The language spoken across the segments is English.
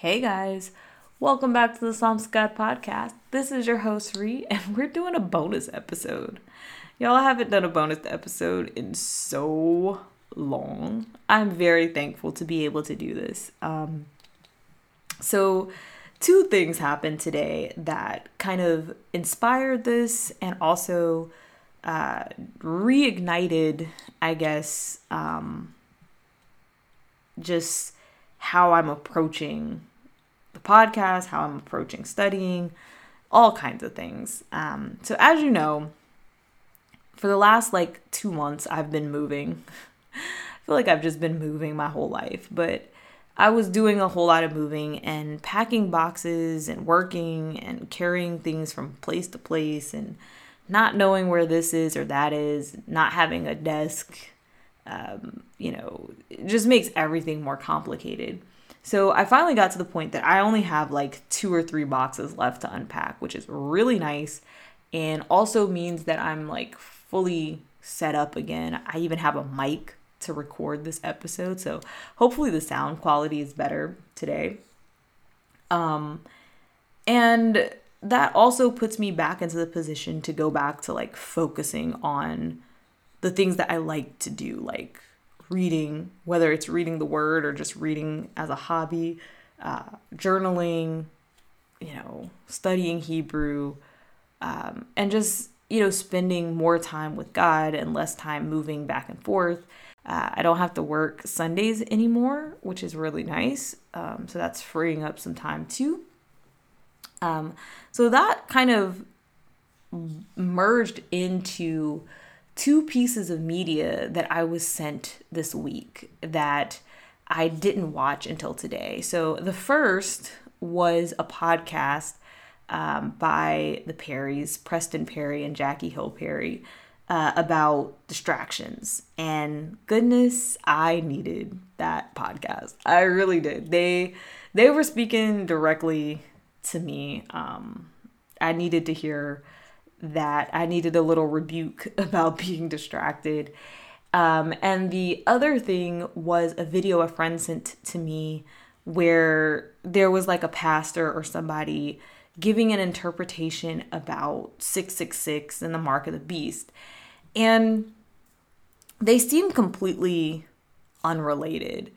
Hey guys, welcome back to the Psalms to God podcast. This is your host Ree, and we're doing a bonus episode. Y'all haven't done a bonus episode in so long. I'm very thankful to be able to do this. Um, so, two things happened today that kind of inspired this and also uh, reignited, I guess, um, just how I'm approaching the podcast, how I'm approaching studying, all kinds of things. Um, so, as you know, for the last like two months, I've been moving. I feel like I've just been moving my whole life, but I was doing a whole lot of moving and packing boxes and working and carrying things from place to place and not knowing where this is or that is, not having a desk, um, you know, it just makes everything more complicated. So I finally got to the point that I only have like two or three boxes left to unpack, which is really nice and also means that I'm like fully set up again. I even have a mic to record this episode, so hopefully the sound quality is better today. Um and that also puts me back into the position to go back to like focusing on the things that I like to do, like reading, whether it's reading the word or just reading as a hobby, uh, journaling, you know, studying Hebrew, um, and just, you know, spending more time with God and less time moving back and forth. Uh, I don't have to work Sundays anymore, which is really nice. Um, so that's freeing up some time too. Um, so that kind of merged into two pieces of media that I was sent this week that I didn't watch until today. So the first was a podcast um, by the Perrys, Preston Perry and Jackie Hill Perry, uh, about distractions. And goodness, I needed that podcast. I really did. They they were speaking directly to me. Um, I needed to hear that. I needed a little rebuke about being distracted. Um, and the other thing was a video a friend sent to me where there was like a pastor or somebody giving an interpretation about 666 and the mark of the beast. And they seem completely unrelated,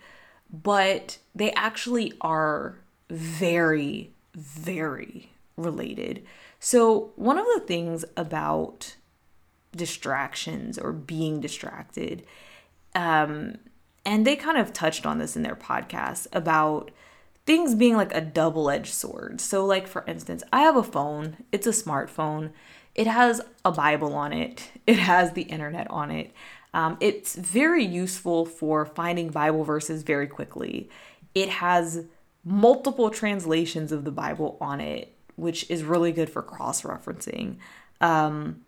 but they actually are very, very related. So, one of the things about distractions or being distracted, um, and they kind of touched on this in their podcast about things being like a double edged sword. So, like for instance, I have a phone, it's a smartphone, it has a Bible on it, it has the internet on it. Um, it's very useful for finding Bible verses very quickly. It has multiple translations of the Bible on it, which is really good for cross referencing. Um,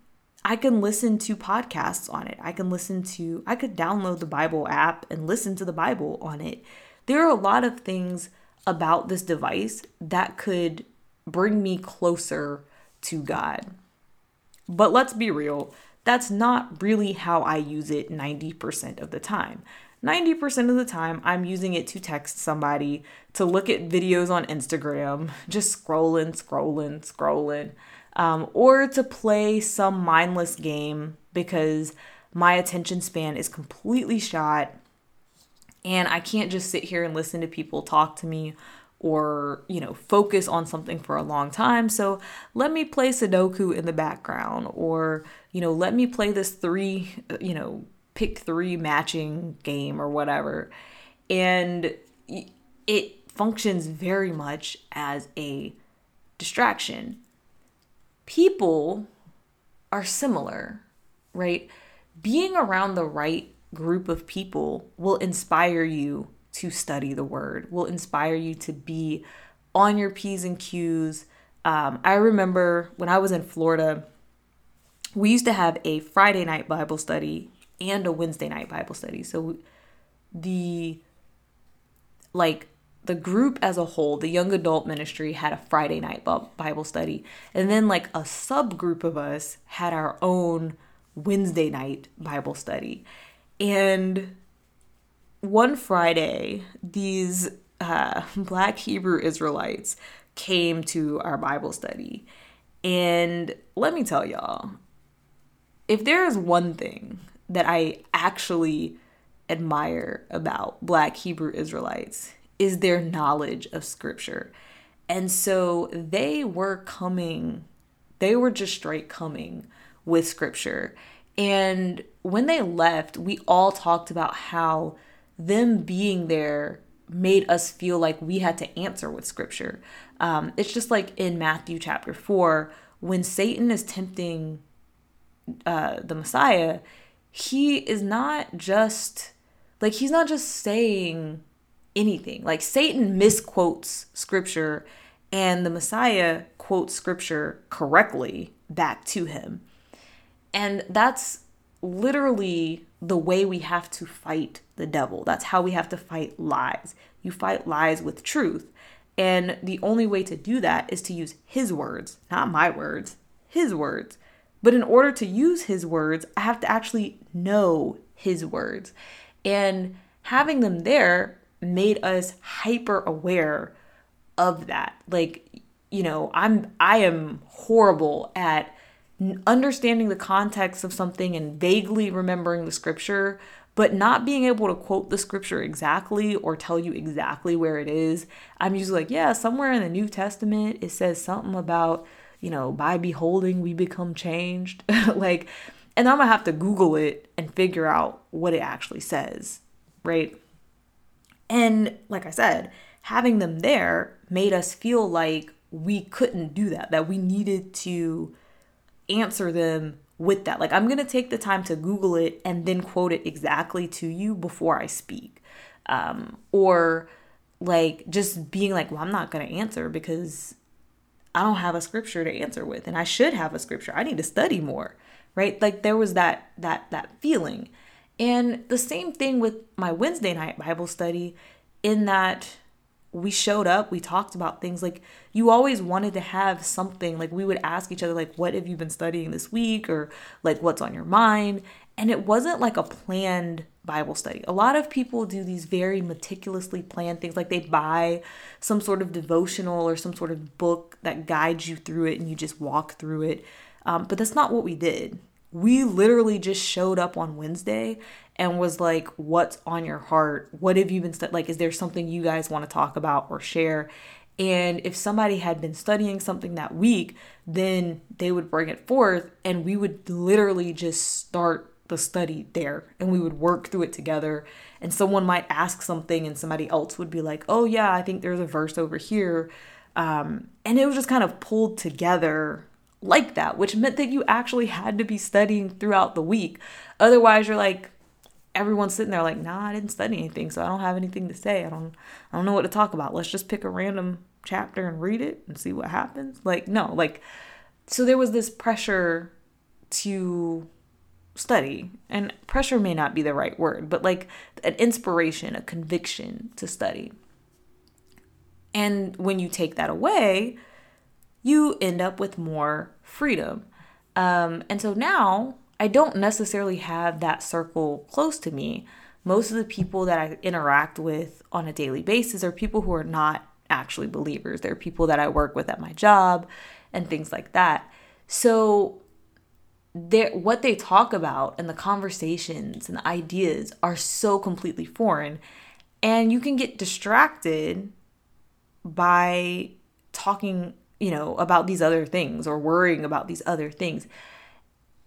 I can listen to podcasts on it. I can listen to, I could download the Bible app and listen to the Bible on it. There are a lot of things about this device that could bring me closer to God. But let's be real, that's not really how I use it 90% of the time. 90% of the time, I'm using it to text somebody, to look at videos on Instagram, just scrolling, scrolling, scrolling, um, or to play some mindless game because my attention span is completely shot and I can't just sit here and listen to people talk to me or, you know, focus on something for a long time. So let me play Sudoku in the background or, you know, let me play this three, you know, pick three matching game or whatever. And it functions very much as a distraction. People are similar, right? Being around the right group of people will inspire you to study the word, will inspire you to be on your P's and Q's. Um, I remember when I was in Florida, we used to have a Friday night Bible study and a Wednesday night Bible study. So the like the group as a whole, the young adult ministry had a Friday night Bible study, and then like a subgroup of us had our own Wednesday night Bible study. And one Friday, these uh, Black Hebrew Israelites came to our Bible study. And let me tell y'all, if there is one thing that I actually admire about Black Hebrew Israelites, is their knowledge of Scripture. And so they were coming, they were just straight coming with Scripture. And when they left, we all talked about how them being there made us feel like we had to answer with scripture. Um, it's just like in Matthew chapter 4, when Satan is tempting uh, the Messiah, he is not just like, he's not just saying anything. Like, Satan misquotes scripture, and the Messiah quotes scripture correctly back to him. And that's literally the way we have to fight the devil. That's how we have to fight lies. You fight lies with truth. And the only way to do that is to use his words, not my words, his words. But in order to use his words, I have to actually know his words. And having them there made us hyper aware of that. Like, you know, I'm I am horrible at understanding the context of something and vaguely remembering the scripture, but not being able to quote the scripture exactly or tell you exactly where it is. I'm usually like, yeah, somewhere in the New Testament it says something about, you know, by beholding we become changed. like, and I'm gonna have to Google it and figure out what it actually says, right? And like I said, having them there made us feel like we couldn't do that, that we needed to answer them with that. Like, I'm to take the time to Google it and then quote it exactly to you before I speak. Um, or like just being like, well, I'm not to answer because I don't have a scripture to answer with and I should have a scripture. I need to study more, right? Like there was that that that feeling. And the same thing with my Wednesday night Bible study in that we showed up, we talked about things like you always wanted to have something like we would ask each other like what have you been studying this week or like what's on your mind and it wasn't like a planned Bible study. A lot of people do these very meticulously planned things like they buy some sort of devotional or some sort of book that guides you through it and you just walk through it. Um, but that's not what we did. We literally just showed up on Wednesday and was like, What's on your heart? What have you been studying? Like, is there something you guys want to talk about or share? And if somebody had been studying something that week, then they would bring it forth and we would literally just start the study there and we would work through it together. And someone might ask something and somebody else would be like, oh, yeah, I think there's a verse over here. Um, and it was just kind of pulled together like that, which meant that you actually had to be studying throughout the week. Otherwise, you're like, everyone's sitting there like, nah, I didn't study anything, so I don't have anything to say. I don't I don't know what to talk about. Let's just pick a random chapter and read it and see what happens. Like, no, like so there was this pressure to study. And pressure may not be the right word, but like an inspiration, a conviction to study. And when you take that away, you end up with more freedom. Um, and so now I don't necessarily have that circle close to me. Most of the people that I interact with on a daily basis are people who are not actually believers. They're people that I work with at my job and things like that. So what they talk about and the conversations and the ideas are so completely foreign and you can get distracted by talking, you know, about these other things or worrying about these other things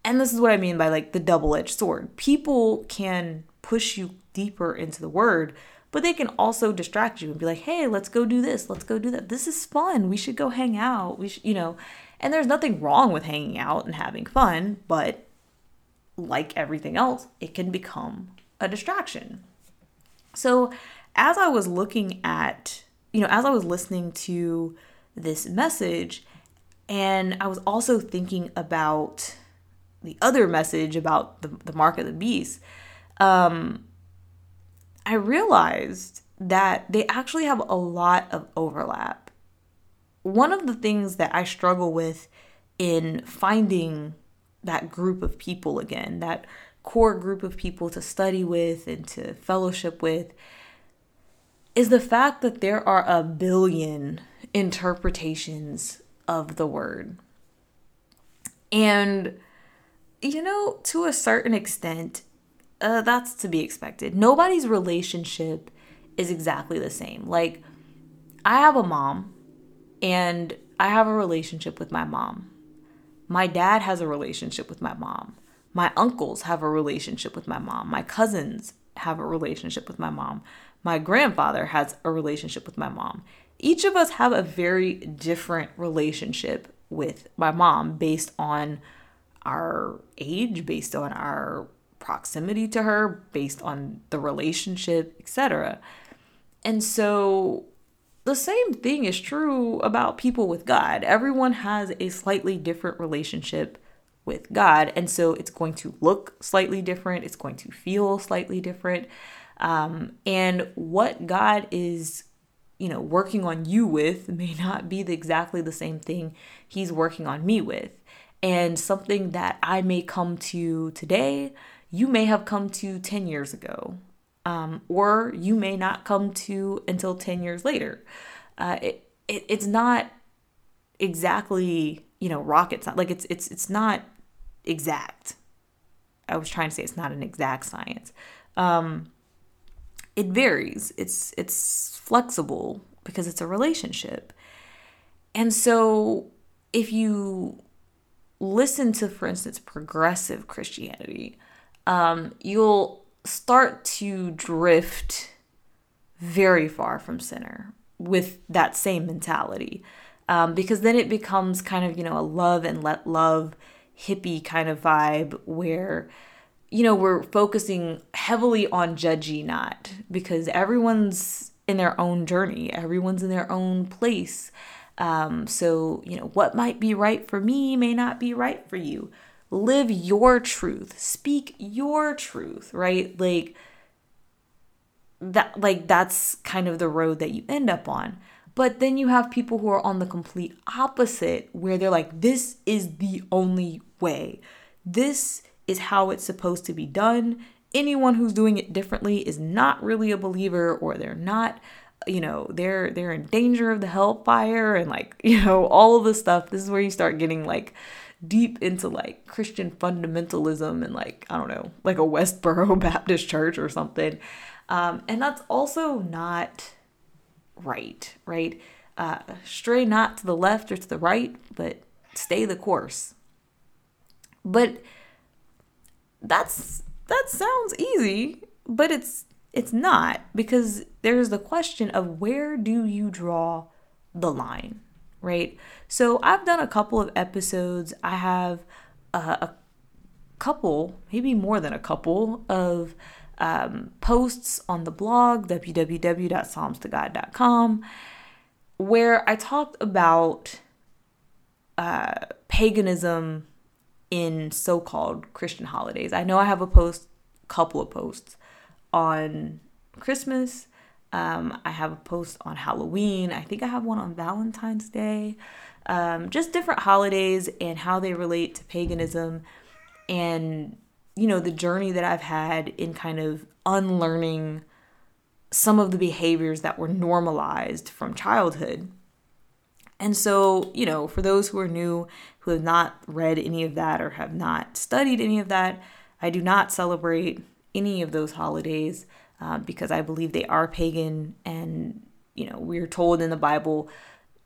and this is what I mean by like the double edged sword. People can push you deeper into the word, but they can also distract you and be like, hey, let's go do this, let's go do that. This is fun. We should go hang out. We should, you know, and there's nothing wrong with hanging out and having fun, but like everything else, it can become a distraction. So, as I was looking at, you know, as I was listening to this message, and I was also thinking about the other message about the, the mark of the beast, um, I realized that they actually have a lot of overlap. One of the things that I struggle with in finding that group of people again, that core group of people to study with and to fellowship with, is the fact that there are a billion interpretations of the word. And, you know, to a certain extent, uh, that's to be expected. Nobody's relationship is exactly the same. Like, I have a mom and I have a relationship with my mom. My dad has a relationship with my mom. My uncles have a relationship with my mom. My cousins have a relationship with my mom. My grandfather has a relationship with my mom. Each of us have a very different relationship with my mom based on our age, based on our proximity to her, based on the relationship, etc. And so the same thing is true about people with God. Everyone has a slightly different relationship with God. And so it's going to look slightly different, it's going to feel slightly different. Um, and what God is, you know, working on you with may not be the, exactly the same thing He's working on me with. And something that I may come to today, you may have come to 10 years ago um, or you may not come to until 10 years later. Uh, it, it, it's not exactly, you know, rocket science. Like it's, it's, it's not exact. I was trying to say it's not an exact science. Um, it varies. It's, it's flexible because it's a relationship. And so if you listen to, for instance, progressive Christianity, um, you'll start to drift very far from center with that same mentality. Um, because then it becomes kind of, you know, a love and let love hippie kind of vibe where, you know, we're focusing heavily on judgy not because everyone's in their own journey, everyone's in their own place. Um, so, you know, what might be right for me may not be right for you live your truth, speak your truth, right? Like that like that's kind of the road that you end up on. But then you have people who are on the complete opposite where they're like this is the only way. This is how it's supposed to be done. Anyone who's doing it differently is not really a believer or they're not you know they're they're in danger of the hellfire and like you know all of this stuff this is where you start getting like deep into like Christian fundamentalism and like, I don't know, like a Westboro Baptist church or something. Um, and that's also not right, right? Uh, stray not to the left or to the right, but stay the course. But that's that sounds easy, but it's it's not because there's the question of where do you draw the line, right? So I've done a couple of episodes. I have uh, a couple, maybe more than a couple, of um, posts on the blog, www.psalmstogod.com, where I talked about uh, paganism in so called Christian holidays. I know I have a post, couple of posts on Christmas. Um, I have a post on Halloween. I think I have one on Valentine's Day um, just different holidays and how they relate to paganism and you know the journey that i've had in kind of unlearning some of the behaviors that were normalized from childhood and so you know for those who are new who have not read any of that or have not studied any of that i do not celebrate any of those holidays uh, because i believe they are pagan and you know we're told in the bible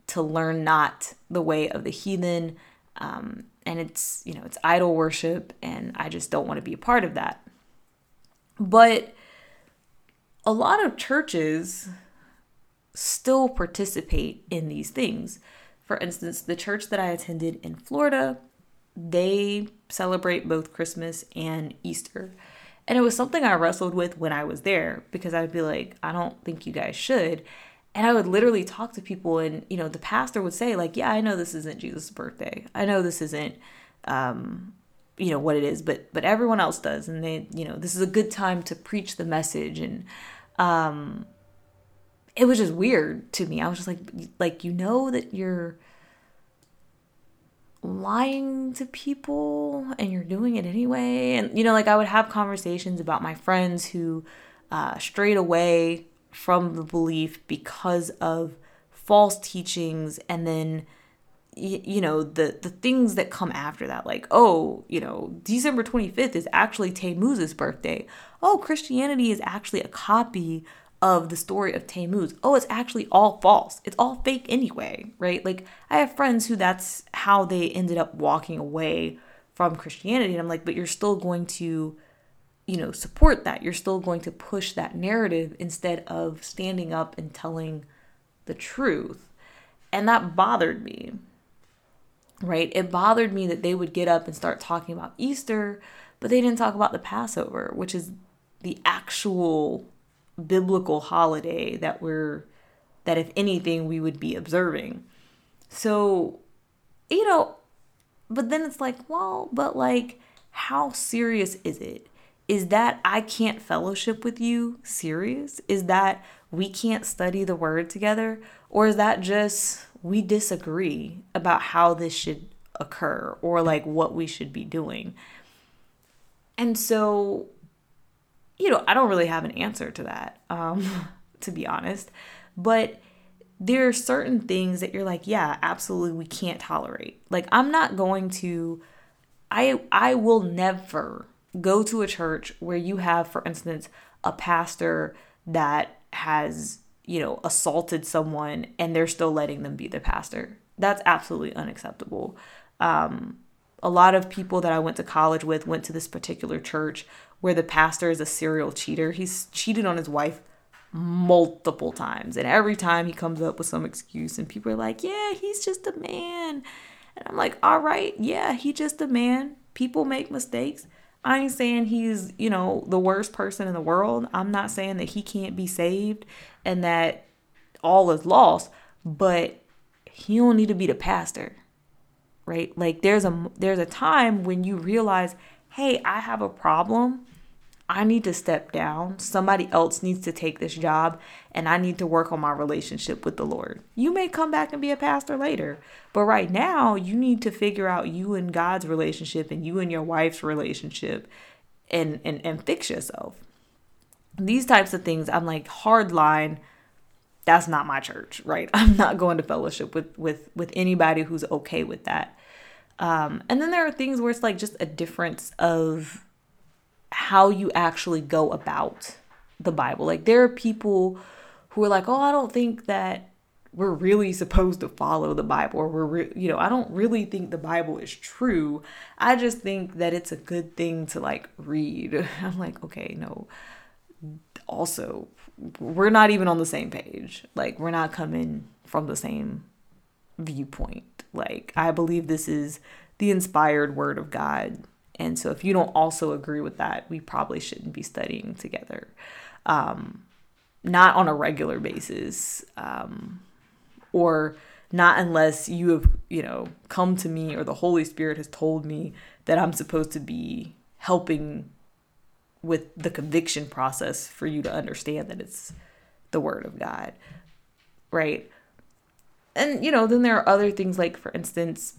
to learn not the way of the heathen. Um, and it's, you know, it's idol worship, and I just don't want to be a part of that. But a lot of churches still participate in these things. For instance, the church that I attended in Florida, they celebrate both Christmas and Easter. And it was something I wrestled with when I was there because I'd be like, I don't think you guys should. And I would literally talk to people, and you know, the pastor would say, like, "Yeah, I know this isn't Jesus' birthday. I know this isn't, um, you know, what it is, but but everyone else does, and they, you know, this is a good time to preach the message." And um, it was just weird to me. I was just like, like you know that you're lying to people and you're doing it anyway? And you know like i would have conversations about my friends who uh, strayed away from the belief because of false teachings and then you know the the things that come after that. Like oh you know december 25th is actually tammuz's birthday. Oh christianity is actually a copy of the story of tammuz. Oh it's actually all false. It's all fake anyway right? Like i have friends who that's how they ended up walking away from christianity and i'm like but you're still going to you know support that. You're still going to push that narrative instead of standing up and telling the truth. And that bothered me right? It bothered me that they would get up and start talking about Easter, but they didn't talk about the Passover, which is the actual biblical holiday that we're that if anything we would be observing. So, you know, but then it's like, well, but like how serious is it? Is that I can't fellowship with you serious? Is that we can't study the word together? Or is that just we disagree about how this should occur or like what we should be doing. And so, you know, I don't really have an answer to that, um, to be honest. But there are certain things that you're like, yeah, absolutely, we can't tolerate. Like, I'm not going to, I, I will never go to a church where you have, for instance, a pastor that has you know, assaulted someone and they're still letting them be the pastor. That's absolutely unacceptable. Um, a lot of people that I went to college with went to this particular church where the pastor is a serial cheater. He's cheated on his wife multiple times. And every time he comes up with some excuse, and people are like, yeah, he's just a man. And I'm like, all right, yeah, he just a man. People make mistakes. I ain't saying he's, you know, the worst person in the world. I'm not saying that he can't be saved and that all is lost, but he don't need to be the pastor. Right? Like there's a there's a time when you realize, "Hey, I have a problem. I need to step down. Somebody else needs to take this job and I need to work on my relationship with the Lord. You may come back and be a pastor later, but right now you need to figure out you and God's relationship and you and your wife's relationship and and, and fix yourself. These types of things, I'm like hard line. That's not my church, right? I'm not going to fellowship with with with anybody who's okay with that. Um, and then there are things where it's like just a difference of how you actually go about the Bible. Like there are people who are like, "Oh, I don't think that we're really supposed to follow the Bible or we're re- you know, I don't really think the Bible is true. I just think that it's a good thing to like read." I'm like, "Okay, no. Also, we're not even on the same page. Like we're not coming from the same viewpoint. Like I believe this is the inspired word of God and so if you don't also agree with that, we probably shouldn't be studying together. Um, not on a regular basis. Um, or not unless you have, you know, come to me or the Holy Spirit has told me that I'm supposed to be helping with the conviction process for you to understand that it's the word of God. Right? And you know, then there are other things like for instance,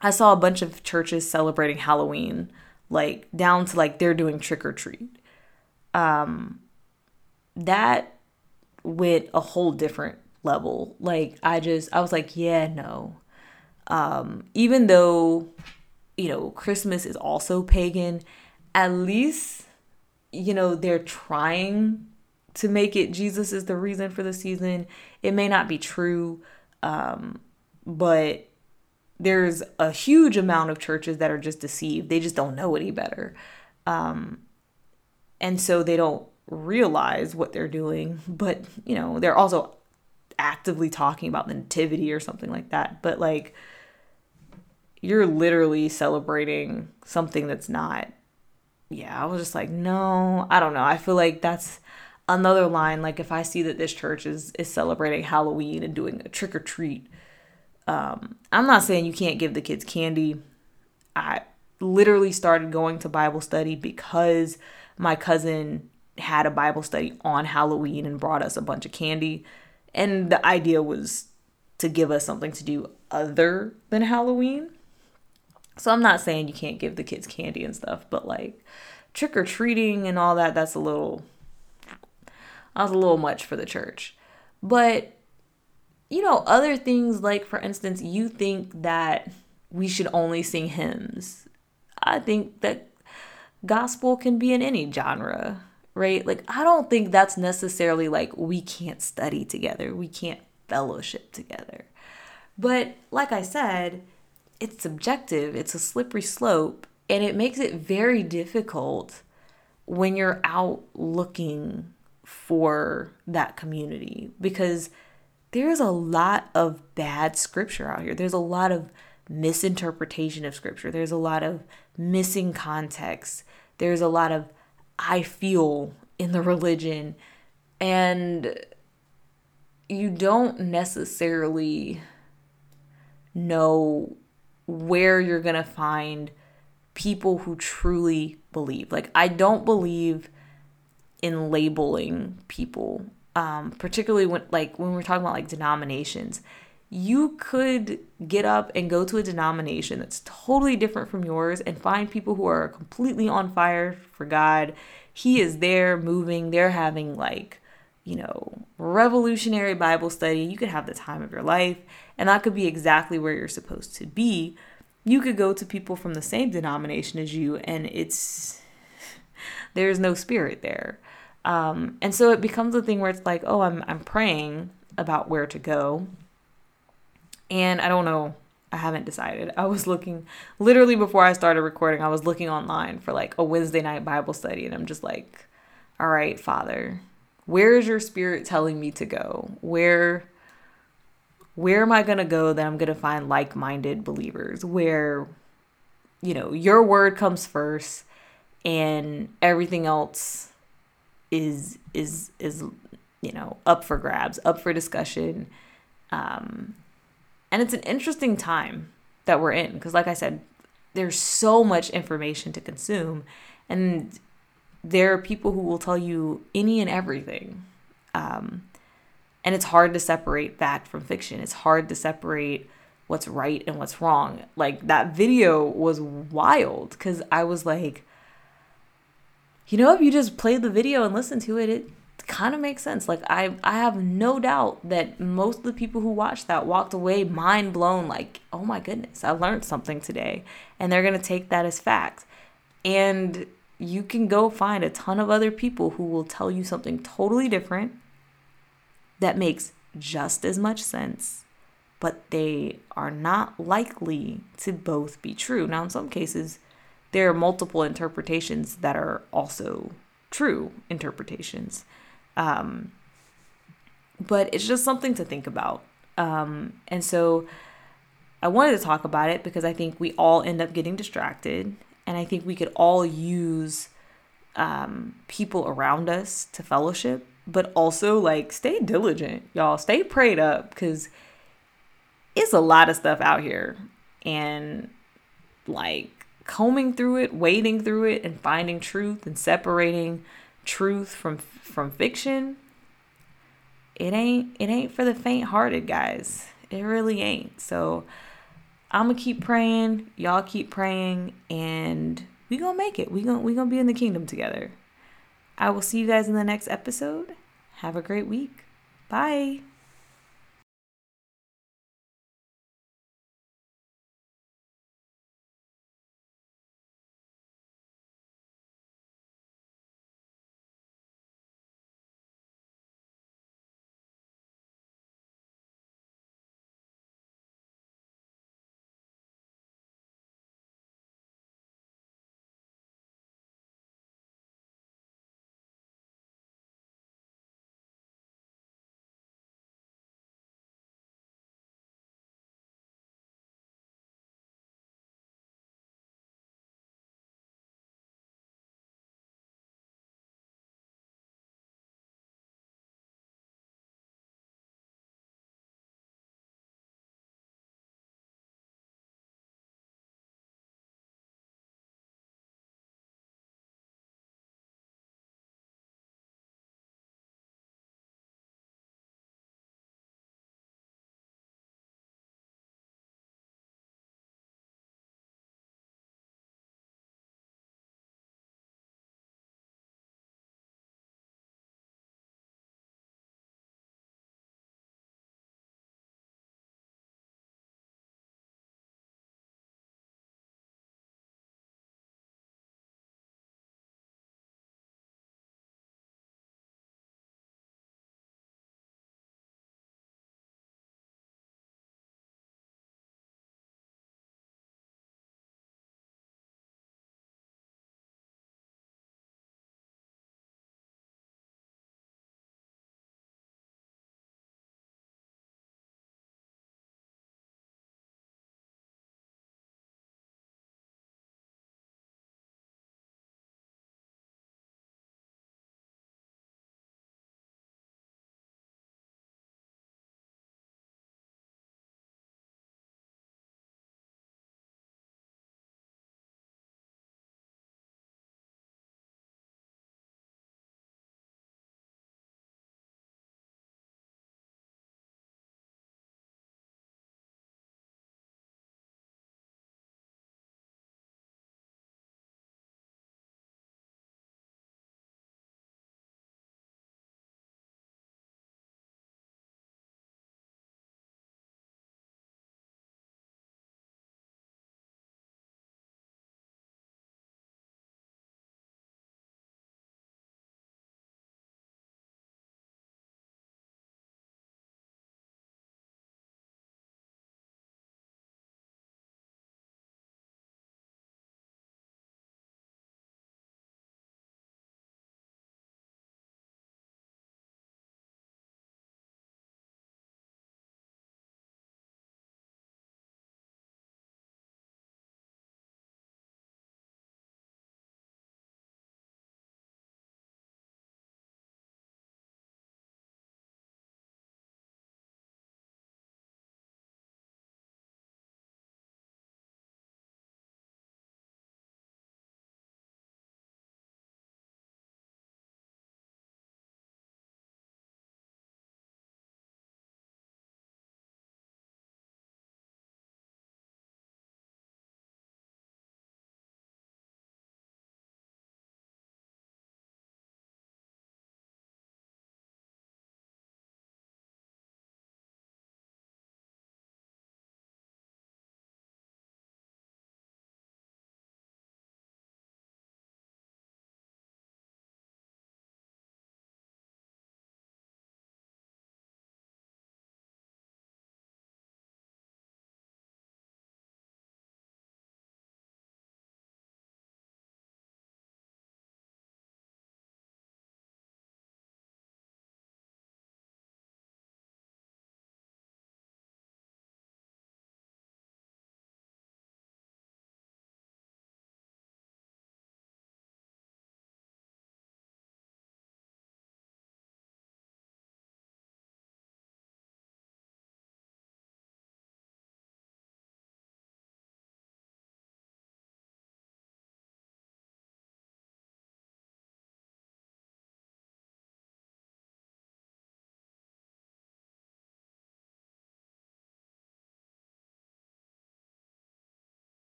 I saw a bunch of churches celebrating Halloween, like down to like they're doing trick or treat. Um, that went a whole different level. Like I just I was like, yeah, no. Um, even though you know Christmas is also pagan, at least you know they're trying to make it Jesus is the reason for the season. It may not be true, um, but there's a huge amount of churches that are just deceived. They just don't know any better. Um, and so they don't realize what they're doing, but you know, they're also actively talking about the nativity or something like that. But like, you're literally celebrating something that's not. Yeah, I was just like, no, I don't know. I feel like that's another line. Like, if I see that this church is is celebrating Halloween and doing a trick or treat, um, I'm not saying you can't give the kids candy. I literally started going to Bible study because my cousin had a Bible study on Halloween and brought us a bunch of candy. And the idea was to give us something to do other than Halloween. So I'm not saying you can't give the kids candy and stuff, but like trick or treating and all that, that's a little that was a little much for the church. But you know, other things like for instance, you think that we should only sing hymns. I think that gospel can be in any genre, right? Like I don't think that's necessarily like we can't study together. We can't fellowship together. But like I said, it's subjective, it's a slippery slope, and it makes it very difficult when you're out looking for that community because there's a lot of bad scripture out here. There's a lot of misinterpretation of scripture. There's a lot of missing context. There's a lot of I feel in the religion. And you don't necessarily know where you're going to find people who truly believe. Like, I don't believe in labeling people, um, particularly when, like, when we're talking about like denominations. You could get up and go to a denomination that's totally different from yours and find people who are completely on fire for God. He is there moving, they're having like, you know, revolutionary Bible study. You could have the time of your life and that could be exactly where you're supposed to be. You could go to people from the same denomination as you, and it's there's no spirit there. Um, and so it becomes a thing where it's like, oh, I'm I'm praying about where to go, and I don't know. I haven't decided. I was looking literally before I started recording. I was looking online for like a Wednesday night Bible study, and I'm just like, all right, Father, where is your spirit telling me to go? Where where am I going to go that I'm going to find like minded believers where, you know, your word comes first and everything else is, is, is, you know, up for grabs, up for discussion. Um, and it's an interesting time that we're in because, like I said, there's so much information to consume, and there are people who will tell you any and everything. Um, and it's hard to separate fact from fiction. It's hard to separate what's right and what's wrong. Like that video was wild because I was like, you know, if you just play the video and listen to it, it kind of makes sense. Like I I have no doubt that most of the people who watched that walked away mind blown like, "Oh my goodness, I learned something today." And they're going to take that as fact. And you can go find a ton of other people who will tell you something totally different that makes just as much sense, but they are not likely to both be true. Now, in some cases, there are multiple interpretations that are also true interpretations. Um, but it's just something to think about. Um, and so I wanted to talk about it because I think we all end up getting distracted. And I think we could all use um, people around us to fellowship but also like stay diligent, y'all. Stay prayed up because it's a lot of stuff out here. And like combing through it, wading through it, and finding truth and separating truth from from fiction, it ain't it ain't for the faint hearted, guys. It really ain't. So I'm gonna keep praying, y'all keep praying, and we gonna make it. We gonna we gonna be in the kingdom together. I will see you guys in the next episode. Have a great week. Bye.